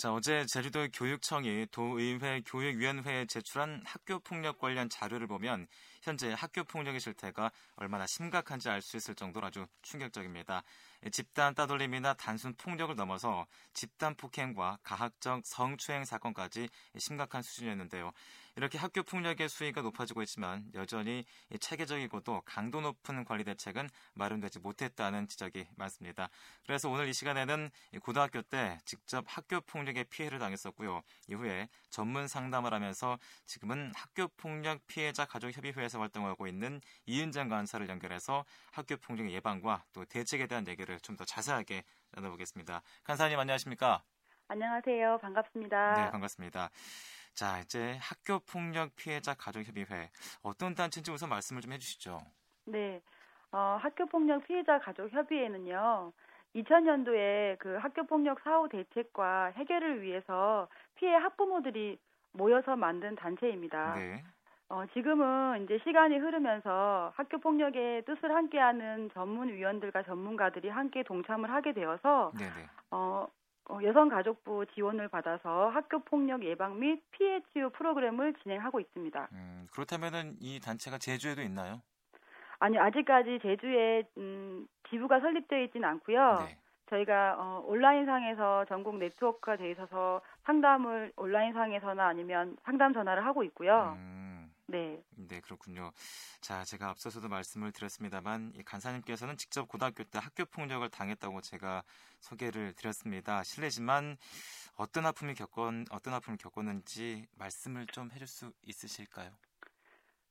자, 어제 제주도 교육청이 도의회 교육위원회에 제출한 학교 폭력 관련 자료를 보면 현재 학교 폭력의 실태가 얼마나 심각한지 알 수 있을 정도로 아주 충격적입니다. 집단 따돌림이나 단순 폭력을 넘어서 집단 폭행과 가학적 성추행 사건까지 심각한 수준이었는데요. 이렇게 학교 폭력의 수위가 높아지고 있지만 여전히 체계적이고도 강도 높은 관리 대책은 마련되지 못했다는 지적이 많습니다. 그래서 오늘 이 시간에는 고등학교 때 직접 학교 폭력의 피해를 당했었고요. 이후에 전문 상담을 하면서 지금은 학교 폭력 피해자 가족 협의회에서 활동하고 있는 이은정 간사를 연결해서 학교 폭력 예방과 또 대책에 대한 얘기를 좀 더 자세하게 나눠보겠습니다. 간사님 안녕하십니까? 안녕하세요. 반갑습니다. 네, 반갑습니다. 자, 이제 학교 폭력 피해자 가족협의회 어떤 단체인지 우선 말씀을 좀 해주시죠. 네, 어, 학교 폭력 피해자 가족협의회는요. 2000년도에 그 학교 폭력 사후 대책과 해결을 위해서 피해 학부모들이 모여서 만든 단체입니다. 네. 어, 지금은 이제 시간이 흐르면서 학교 폭력의 뜻을 함께하는 전문위원들과 전문가들이 함께 동참을 하게 되어서 네네. 어, 어, 여성가족부 지원을 받아서 학교 폭력 예방 및 피해 치유 프로그램을 진행하고 있습니다. 음, 그렇다면은 이 단체가 제주에도 있나요? 아니 아직까지 제주에 음, 지부가 설립되어 있지는 않고요. 네. 저희가 어, 온라인상에서 전국 네트워크가 돼 있어서 상담을 온라인상에서나 아니면 상담 전화를 하고 있고요. 음. 네. 네, 그렇군요. 자, 제가 앞서서도 말씀을 드렸습니다만 이 간사님께서는 직접 고등학교 때 학교 폭력을 당했다고 제가 소개를 드렸습니다. 실례지만 어떤 아픔이 겪은 어떤 아픔을 겪었는지 말씀을 좀 해줄 수 있으실까요?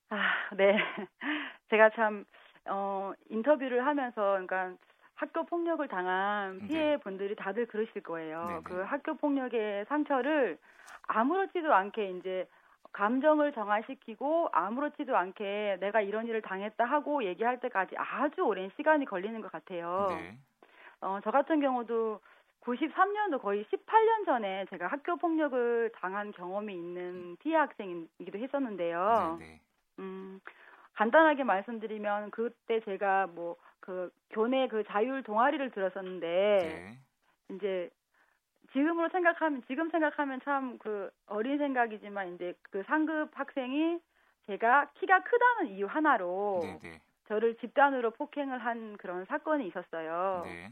아, 네. 제가 참 어, 인터뷰를 하면서 그러니까 학교 폭력을 당한 네. 피해 분들이 다들 그러실 거예요. 네네. 그 학교 폭력의 상처를 아무렇지도 않게 이제 감정을 정화시키고 아무렇지도 않게 내가 이런 일을 당했다 하고 얘기할 때까지 아주 오랜 시간이 걸리는 것 같아요. 네. 어, 저 같은 경우도 93년도 거의 18년 전에 제가 학교 폭력을 당한 경험이 있는 피해 학생이기도 했었는데요. 네, 네. 음, 간단하게 말씀드리면 그때 제가 뭐 그 교내 그 자율 동아리를 들었었는데 네. 이제 지금으로 생각하면 지금 생각하면 참 그 어린 생각이지만 이제 그 상급 학생이 제가 키가 크다는 이유 하나로 네네. 네. 저를 집단으로 폭행을 한 그런 사건이 있었어요. 네.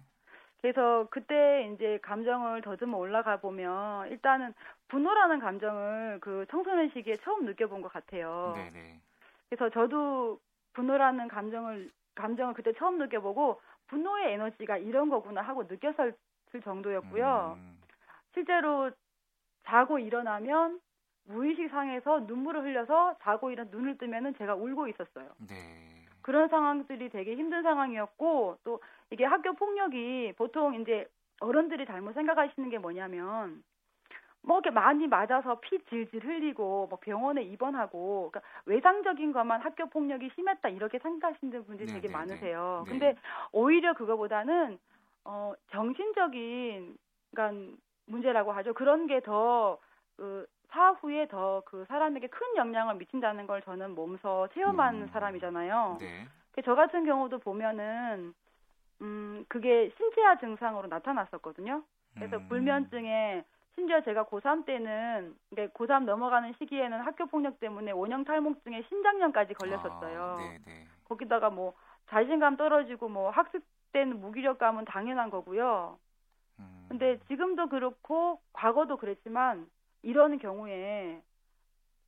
그래서 그때 이제 감정을 더듬어 올라가 보면 일단은 분노라는 감정을 그 청소년 시기에 처음 느껴본 것 같아요. 네네. 네. 그래서 저도 분노라는 감정을 감정을 그때 처음 느껴보고 분노의 에너지가 이런 거구나 하고 느꼈을 정도였고요. 음. 실제로 자고 일어나면 무의식 상에서 눈물을 흘려서 자고 일어 눈을 뜨면은 제가 울고 있었어요. 네. 그런 상황들이 되게 힘든 상황이었고 또 이게 학교 폭력이 보통 이제 어른들이 잘못 생각하시는 게 뭐냐면 뭐 이렇게 많이 맞아서 피 질질 흘리고 뭐 병원에 입원하고 그러니까 외상적인 것만 학교 폭력이 심했다 이렇게 생각하시는 분들이 네, 되게 네, 많으세요. 네. 근데 오히려 그거보다는 어 정신적인 그러니까 문제라고 하죠. 그런 게더 그 사후에 더 그 사람에게 큰 영향을 미친다는 걸 저는 몸소 체험한 음. 사람이잖아요. 네. 저 같은 경우도 보면은 음 그게 신체화 증상으로 나타났었거든요. 그래서 음. 불면증에 심지어 제가 고3 때는 이게 고3 넘어가는 시기에는 학교 폭력 때문에 원형 탈모증에 걸렸었어요. 아, 네, 네. 거기다가 뭐 자신감 떨어지고 뭐 학습 때는 무기력감은 당연한 거고요. 근데 지금도 그렇고 과거도 그랬지만 이런 경우에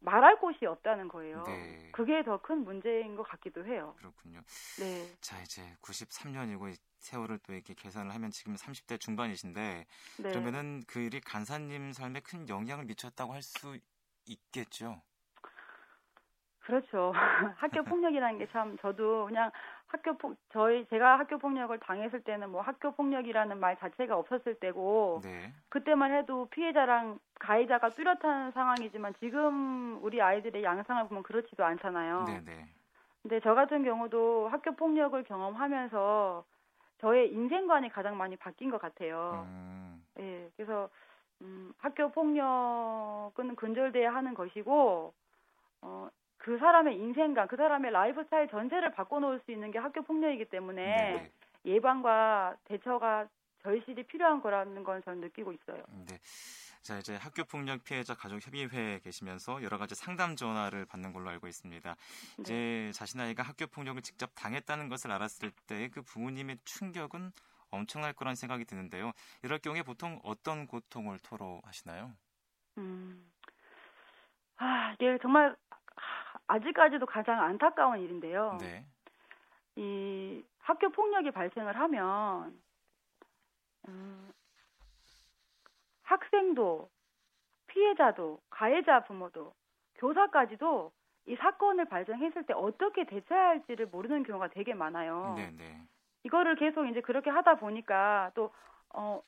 말할 곳이 없다는 거예요. 네. 그게 더 큰 문제인 것 같기도 해요. 그렇군요. 네. 자, 이제 93년이고 세월을 또 이렇게 계산을 하면 지금 30대 중반이신데 네. 그러면은 그 일이 간사님 삶에 큰 영향을 미쳤다고 할 수 있겠죠. 그렇죠. 학교 폭력이라는 게 참 저도 그냥 학교 폭 저희 제가 학교 폭력을 당했을 때는 뭐 학교 폭력이라는 말 자체가 없었을 때고 네. 그때만 해도 피해자랑 가해자가 뚜렷한 상황이지만 지금 우리 아이들의 양상을 보면 그렇지도 않잖아요. 네, 네. 근데 저 같은 경우도 학교 폭력을 경험하면서 저의 인생관이 가장 많이 바뀐 것 같아요. 음. 예, 그래서 음, 학교 폭력은 근절돼야 하는 것이고 어, 그 사람의 인생관, 그 사람의 라이프 스타일 전체를 바꿔놓을 수 있는 게 학교 폭력이기 때문에 네. 예방과 대처가 절실히 필요한 거라는 건 저는 느끼고 있어요. 네. 자, 이제 학교 폭력 피해자 가족 협의회에 계시면서 여러 가지 상담 전화를 받는 걸로 알고 있습니다. 네. 이제 자신 아이가 학교 폭력을 직접 당했다는 것을 알았을 때 그 부모님의 충격은 엄청날 거란 생각이 드는데요. 이럴 경우에 보통 어떤 고통을 토로하시나요? 음, 아, 이게 정말 아직까지도 가장 안타까운 일인데요. 네. 이 학교 폭력이 발생을 하면 음, 학생도 피해자도 가해자 부모도 교사까지도 이 사건을 발생했을 때 어떻게 대처해야 할지를 모르는 경우가 되게 많아요. 네네. 네. 이거를 계속 이제 그렇게 하다 보니까 또 어,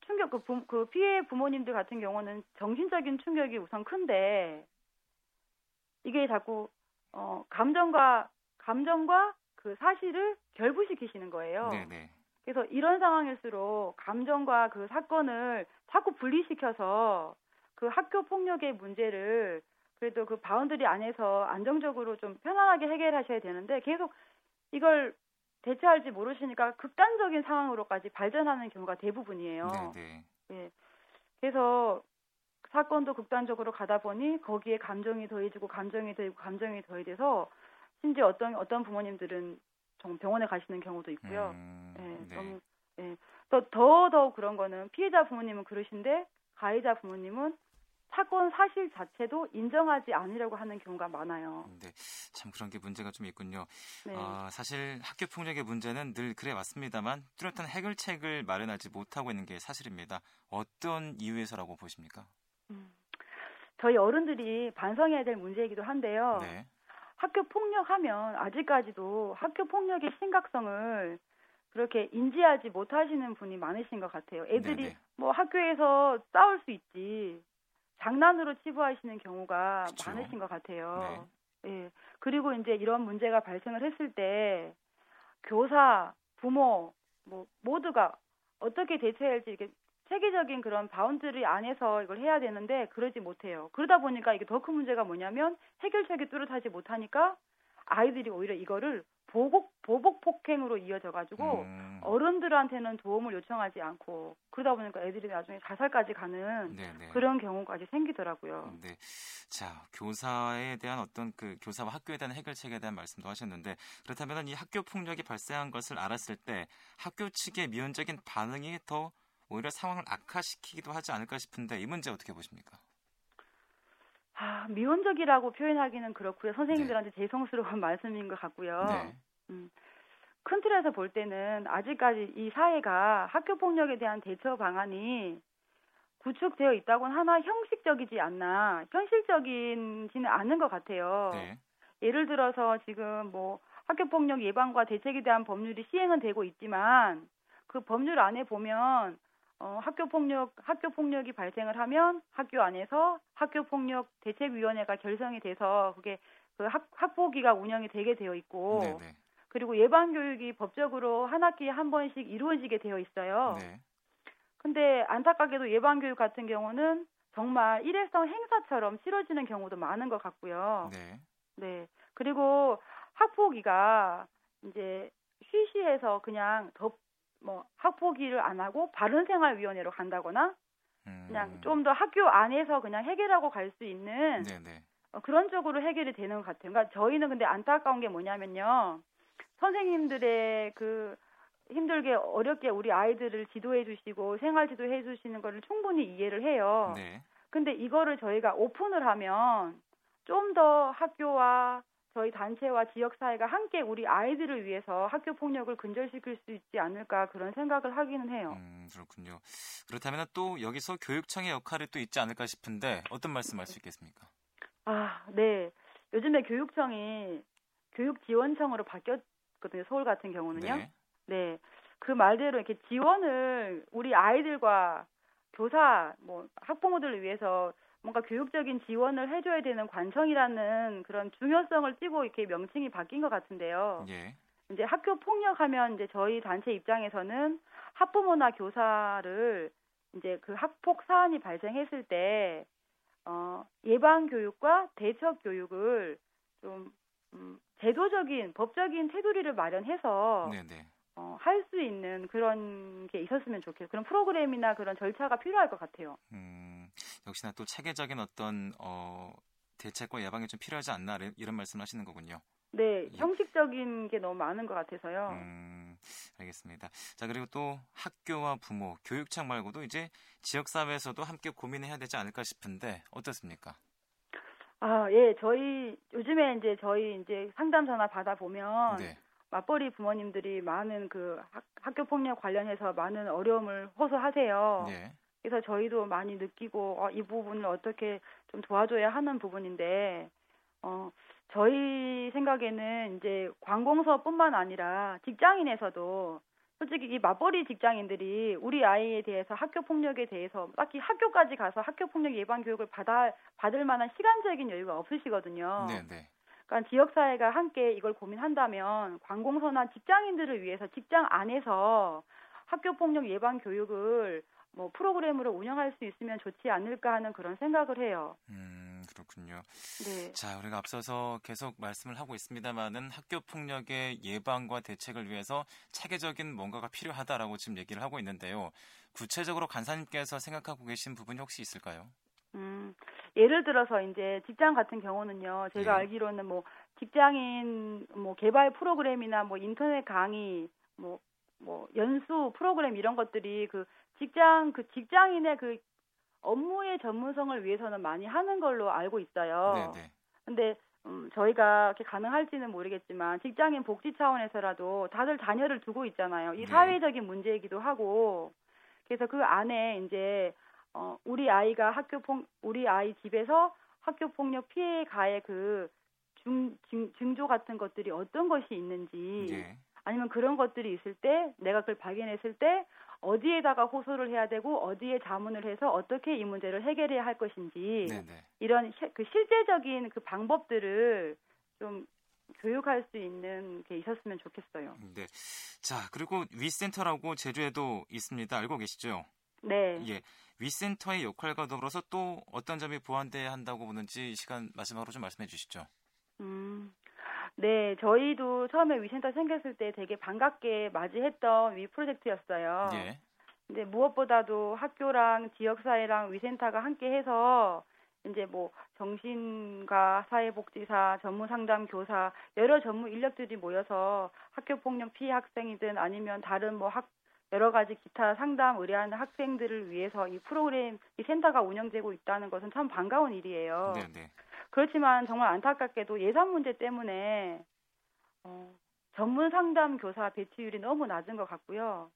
충격 그, 부, 그 피해 부모님들 같은 경우는 정신적인 충격이 우선 큰데 이게 자꾸 어 감정과 감정과 그 사실을 결부시키시는 거예요. 네네. 그래서 이런 상황일수록 감정과 그 사건을 자꾸 분리시켜서 그 학교 폭력의 문제를 그래도 그 boundary 안에서 안정적으로 좀 편안하게 해결하셔야 되는데 계속 이걸 대처할지 모르시니까 극단적인 상황으로까지 발전하는 경우가 대부분이에요. 네네. 네. 그래서 사건도 극단적으로 가다 보니 거기에 감정이 더해지고 감정이 더해지고 감정이 더해져서 심지어 어떤 어떤 부모님들은 병원에 가시는 경우도 있고요. 음, 네, 네. 너무 네. 더더 더 그런 거는 피해자 부모님은 그러신데 가해자 부모님은 사건 사실 자체도 인정하지 않으려고 하는 경우가 많아요. 네, 참 그런 게 문제가 좀 있군요. 네. 어, 사실 학교 폭력의 문제는 늘 그래 왔습니다만 뚜렷한 해결책을 마련하지 못하고 있는 게 사실입니다. 어떤 이유에서라고 보십니까? 음, 저희 어른들이 반성해야 될 문제이기도 한데요. 네. 학교 폭력하면 아직까지도 학교 폭력의 심각성을 그렇게 인지하지 못하시는 분이 많으신 것 같아요. 애들이 네네. 뭐 학교에서 싸울 수 있지 장난으로 치부하시는 경우가 그쵸. 많으신 것 같아요. 네. 예. 그리고 이제 이런 문제가 발생을 했을 때 교사, 부모 뭐 모두가 어떻게 대처해야 할지 이렇게 체계적인 그런 boundary 안에서 이걸 해야 되는데 그러지 못해요. 그러다 보니까 이게 더 큰 문제가 뭐냐면 해결책이 뚜렷하지 못하니까 아이들이 오히려 이거를 보복 보복 폭행으로 이어져 가지고 음. 어른들한테는 도움을 요청하지 않고 그러다 보니까 애들이 나중에 자살까지 가는 네네. 네. 그런 경우까지 생기더라고요. 네. 자, 교사에 대한 어떤 그 교사와 학교에 대한 해결책에 대한 말씀도 하셨는데 그렇다면 이 학교 폭력이 발생한 것을 알았을 때 학교 측의 미온적인 반응이 더 오히려 상황을 악화시키기도 하지 않을까 싶은데 이 문제 어떻게 보십니까? 아, 미온적이라고 표현하기는 그렇고요. 선생님들한테 네. 죄송스러운 말씀인 것 같고요. 네. 음, 큰 틀에서 볼 때는 아직까지 이 사회가 학교 폭력에 대한 대처 방안이 구축되어 있다고는 하나 형식적이지 않나 현실적이지는 않은 것 같아요. 네. 예를 들어서 지금 뭐 학교 폭력 예방과 대책에 대한 법률이 시행은 되고 있지만 그 법률 안에 보면 어, 학교 폭력 학교 폭력이 발생을 하면 학교 안에서 학교 폭력 대책위원회가 결성이 돼서 그게 그 학, 학보기가 운영이 되게 되어 있고 네네. 그리고 예방 교육이 법적으로 한 학기에 한 번씩 이루어지게 되어 있어요. 네. 근데 안타깝게도 예방 교육 같은 경우는 정말 일회성 행사처럼 치러지는 경우도 많은 것 같고요. 네. 네. 그리고 학폭위가 이제 쉬쉬해서 그냥 덮 뭐 학폭위를 안 하고 바른생활위원회로 간다거나 음. 그냥 좀 더 학교 안에서 그냥 해결하고 갈 수 있는 네네. 어, 그런 쪽으로 해결이 되는 것 같아요. 그러니까 저희는 근데 안타까운 게 뭐냐면요. 선생님들의 그 힘들게 어렵게 우리 아이들을 지도해 주시고 생활 지도해 주시는 거를 충분히 이해를 해요. 네. 근데 이거를 저희가 오픈을 하면 좀 더 학교와 저희 단체와 지역사회가 함께 우리 아이들을 위해서 학교 폭력을 근절시킬 수 있지 않을까 그런 생각을 하기는 해요. 음, 그렇군요. 그렇다면 또 여기서 교육청의 역할이 또 있지 않을까 싶은데 어떤 말씀할 수 있겠습니까? 아, 네. 요즘에 교육청이 교육지원청으로 바뀌었거든요. 서울 같은 경우는요. 네. 네. 그 말대로 이렇게 지원을 우리 아이들과 교사, 뭐 학부모들을 위해서 뭔가 교육적인 지원을 해줘야 되는 관청이라는 그런 중요성을 띠고 이렇게 명칭이 바뀐 것 같은데요. 예. 이제 학교 폭력하면 이제 저희 단체 입장에서는 학부모나 교사를 이제 그 학폭 사안이 발생했을 때 어, 예방 교육과 대처 교육을 좀 음, 제도적인 법적인 테두리를 마련해서 네네. 어, 할 수 있는 그런 게 있었으면 좋겠어요. 그런 프로그램이나 그런 절차가 필요할 것 같아요. 음, 역시나 또 체계적인 어떤 어, 대책과 예방이 좀 필요하지 않나 이런 말씀하시는 거군요. 네, 예. 형식적인 게 너무 많은 것 같아서요. 음, 알겠습니다. 자, 그리고 또 학교와 부모, 교육청 말고도 이제 지역사회에서도 함께 고민해야 되지 않을까 싶은데 어떻습니까? 아, 예, 저희 요즘에 이제 저희 이제 상담 전화 받아 보면 네. 맞벌이 부모님들이 많은 그 학, 교 폭력 관련해서 많은 어려움을 호소하세요. 네. 그래서 저희도 많이 느끼고 어, 이 부분을 어떻게 좀 도와줘야 하는 부분인데 어 저희 생각에는 이제 관공서뿐만 아니라 직장인에서도 솔직히 이 맞벌이 직장인들이 우리 아이에 대해서 학교 폭력에 대해서 딱히 학교까지 가서 학교 폭력 예방 교육을 받아 받을 만한 시간적인 여유가 없으시거든요. 네, 네. 그러니까 지역 사회가 함께 이걸 고민한다면 관공서나 직장인들을 위해서 직장 안에서 학교 폭력 예방 교육을 뭐 프로그램으로 운영할 수 있으면 좋지 않을까 하는 그런 생각을 해요. 음, 그렇군요. 네. 자, 우리가 앞서서 계속 말씀을 하고 있습니다만은 학교 폭력의 예방과 대책을 위해서 체계적인 뭔가가 필요하다라고 지금 얘기를 하고 있는데요. 구체적으로 간사님께서 생각하고 계신 부분이 혹시 있을까요? 음, 예를 들어서 이제 직장 같은 경우는요. 제가 네. 알기로는 뭐 직장인 뭐 개발 프로그램이나 뭐 인터넷 강의 뭐뭐 뭐 연수 프로그램 이런 것들이 그 직장 그 직장인의 그 업무의 전문성을 위해서는 많이 하는 걸로 알고 있어요. 네네. 근데 음, 저희가 그렇게 가능할지는 모르겠지만 직장인 복지 차원에서라도 다들 자녀를 두고 있잖아요. 이 네. 사회적인 문제이기도 하고 그래서 그 안에 이제 어, 우리 아이가 학교 폭 우리 아이 집에서 학교 폭력 피해 가해 그 중, 중, 증조 같은 것들이 어떤 것이 있는지 네. 아니면 그런 것들이 있을 때 내가 그걸 발견했을 때 어디에다가 호소를 해야 되고 어디에 자문을 해서 어떻게 이 문제를 해결해야 할 것인지 네네. 이런 그 실제적인 그 방법들을 좀 교육할 수 있는 게 있었으면 좋겠어요. 네. 자, 그리고 위센터라고 제주에도 있습니다. 알고 계시죠? 네. 예. 위센터의 역할과 더불어서 또 어떤 점이 보완돼야 한다고 보는지 시간 마지막으로 좀 말씀해 주시죠. 음. 네, 저희도 처음에 위센터 생겼을 때 되게 반갑게 맞이했던 위 프로젝트였어요. 예. 근데 무엇보다도 학교랑 지역사회랑 위센터가 함께해서 이제 뭐 정신과 사회복지사, 전문상담 교사 여러 전문 인력들이 모여서 학교 폭력 피해 학생이든 아니면 다른 뭐 학 여러 가지 기타 상담 의뢰하는 학생들을 위해서 이 프로그램 이 센터가 운영되고 있다는 것은 참 반가운 일이에요. 네네. 네. 그렇지만 정말 안타깝게도 예산 문제 때문에 어, 전문 상담 교사 배치율이 너무 낮은 것 같고요.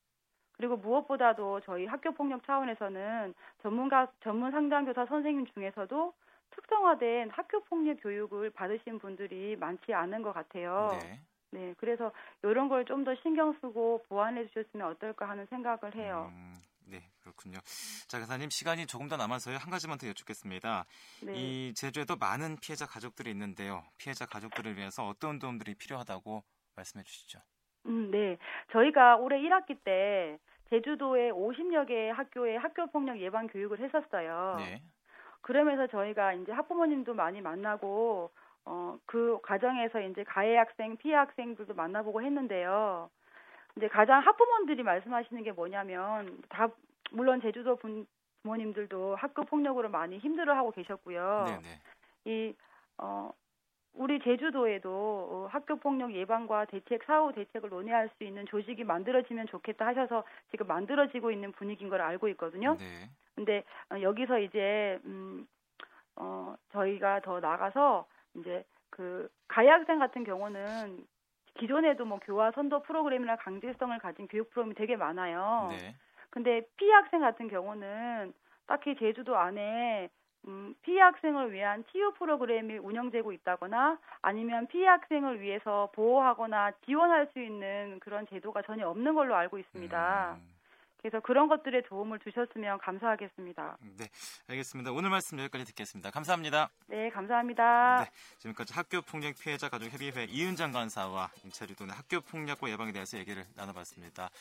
그리고 무엇보다도 저희 학교 폭력 차원에서는 전문가 전문 상담 교사 선생님 중에서도 특성화된 학교 폭력 교육을 받으신 분들이 많지 않은 것 같아요. 네. 네, 그래서 이런 걸 좀 더 신경 쓰고 보완해 주셨으면 어떨까 하는 생각을 해요. 음, 네, 그렇군요. 자, 가사님 시간이 조금 더 남아서요. 한 가지만 더 여쭙겠습니다. 네. 이 제주에도 많은 피해자 가족들이 있는데요. 피해자 가족들을 위해서 어떤 도움들이 필요하다고 말씀해 주시죠. 음, 네. 저희가 올해 1학기 때 제주도에 50여 개의 학교에 학교 폭력 예방 교육을 했었어요. 네. 그러면서 저희가 이제 학부모님도 많이 만나고 어, 그 과정에서 이제 가해 학생, 피해 학생들도 만나보고 했는데요. 이제 가장 학부모님들이 말씀하시는 게 뭐냐면 다 물론 제주도 분, 부모님들도 학교 폭력으로 많이 힘들어하고 계셨고요. 네네. 이 어, 우리 제주도에도 어, 학교 폭력 예방과 대책 사후 대책을 논의할 수 있는 조직이 만들어지면 좋겠다 하셔서 지금 만들어지고 있는 분위기인 걸 알고 있거든요. 네. 근데 어, 여기서 이제 음, 어, 저희가 더 나가서 이제 그 가해 학생 같은 경우는 기존에도 뭐 교화 선도 프로그램이나 강제성을 가진 교육 프로그램이 되게 많아요. 네. 근데 피해 학생 같은 경우는 딱히 제주도 안에 음, 피해 학생을 위한 치유 프로그램이 운영되고 있다거나 아니면 피해 학생을 위해서 보호하거나 지원할 수 있는 그런 제도가 전혀 없는 걸로 알고 있습니다. 음. 그래서 그런 것들에 도움을 주셨으면 감사하겠습니다. 네, 알겠습니다. 오늘 말씀 여기까지 듣겠습니다. 감사합니다. 네, 감사합니다. 네, 지금까지 학교폭력 피해자 가족협의회 이은장 간사와 인철이돈의 학교폭력과 예방에 대해서 얘기를 나눠봤습니다.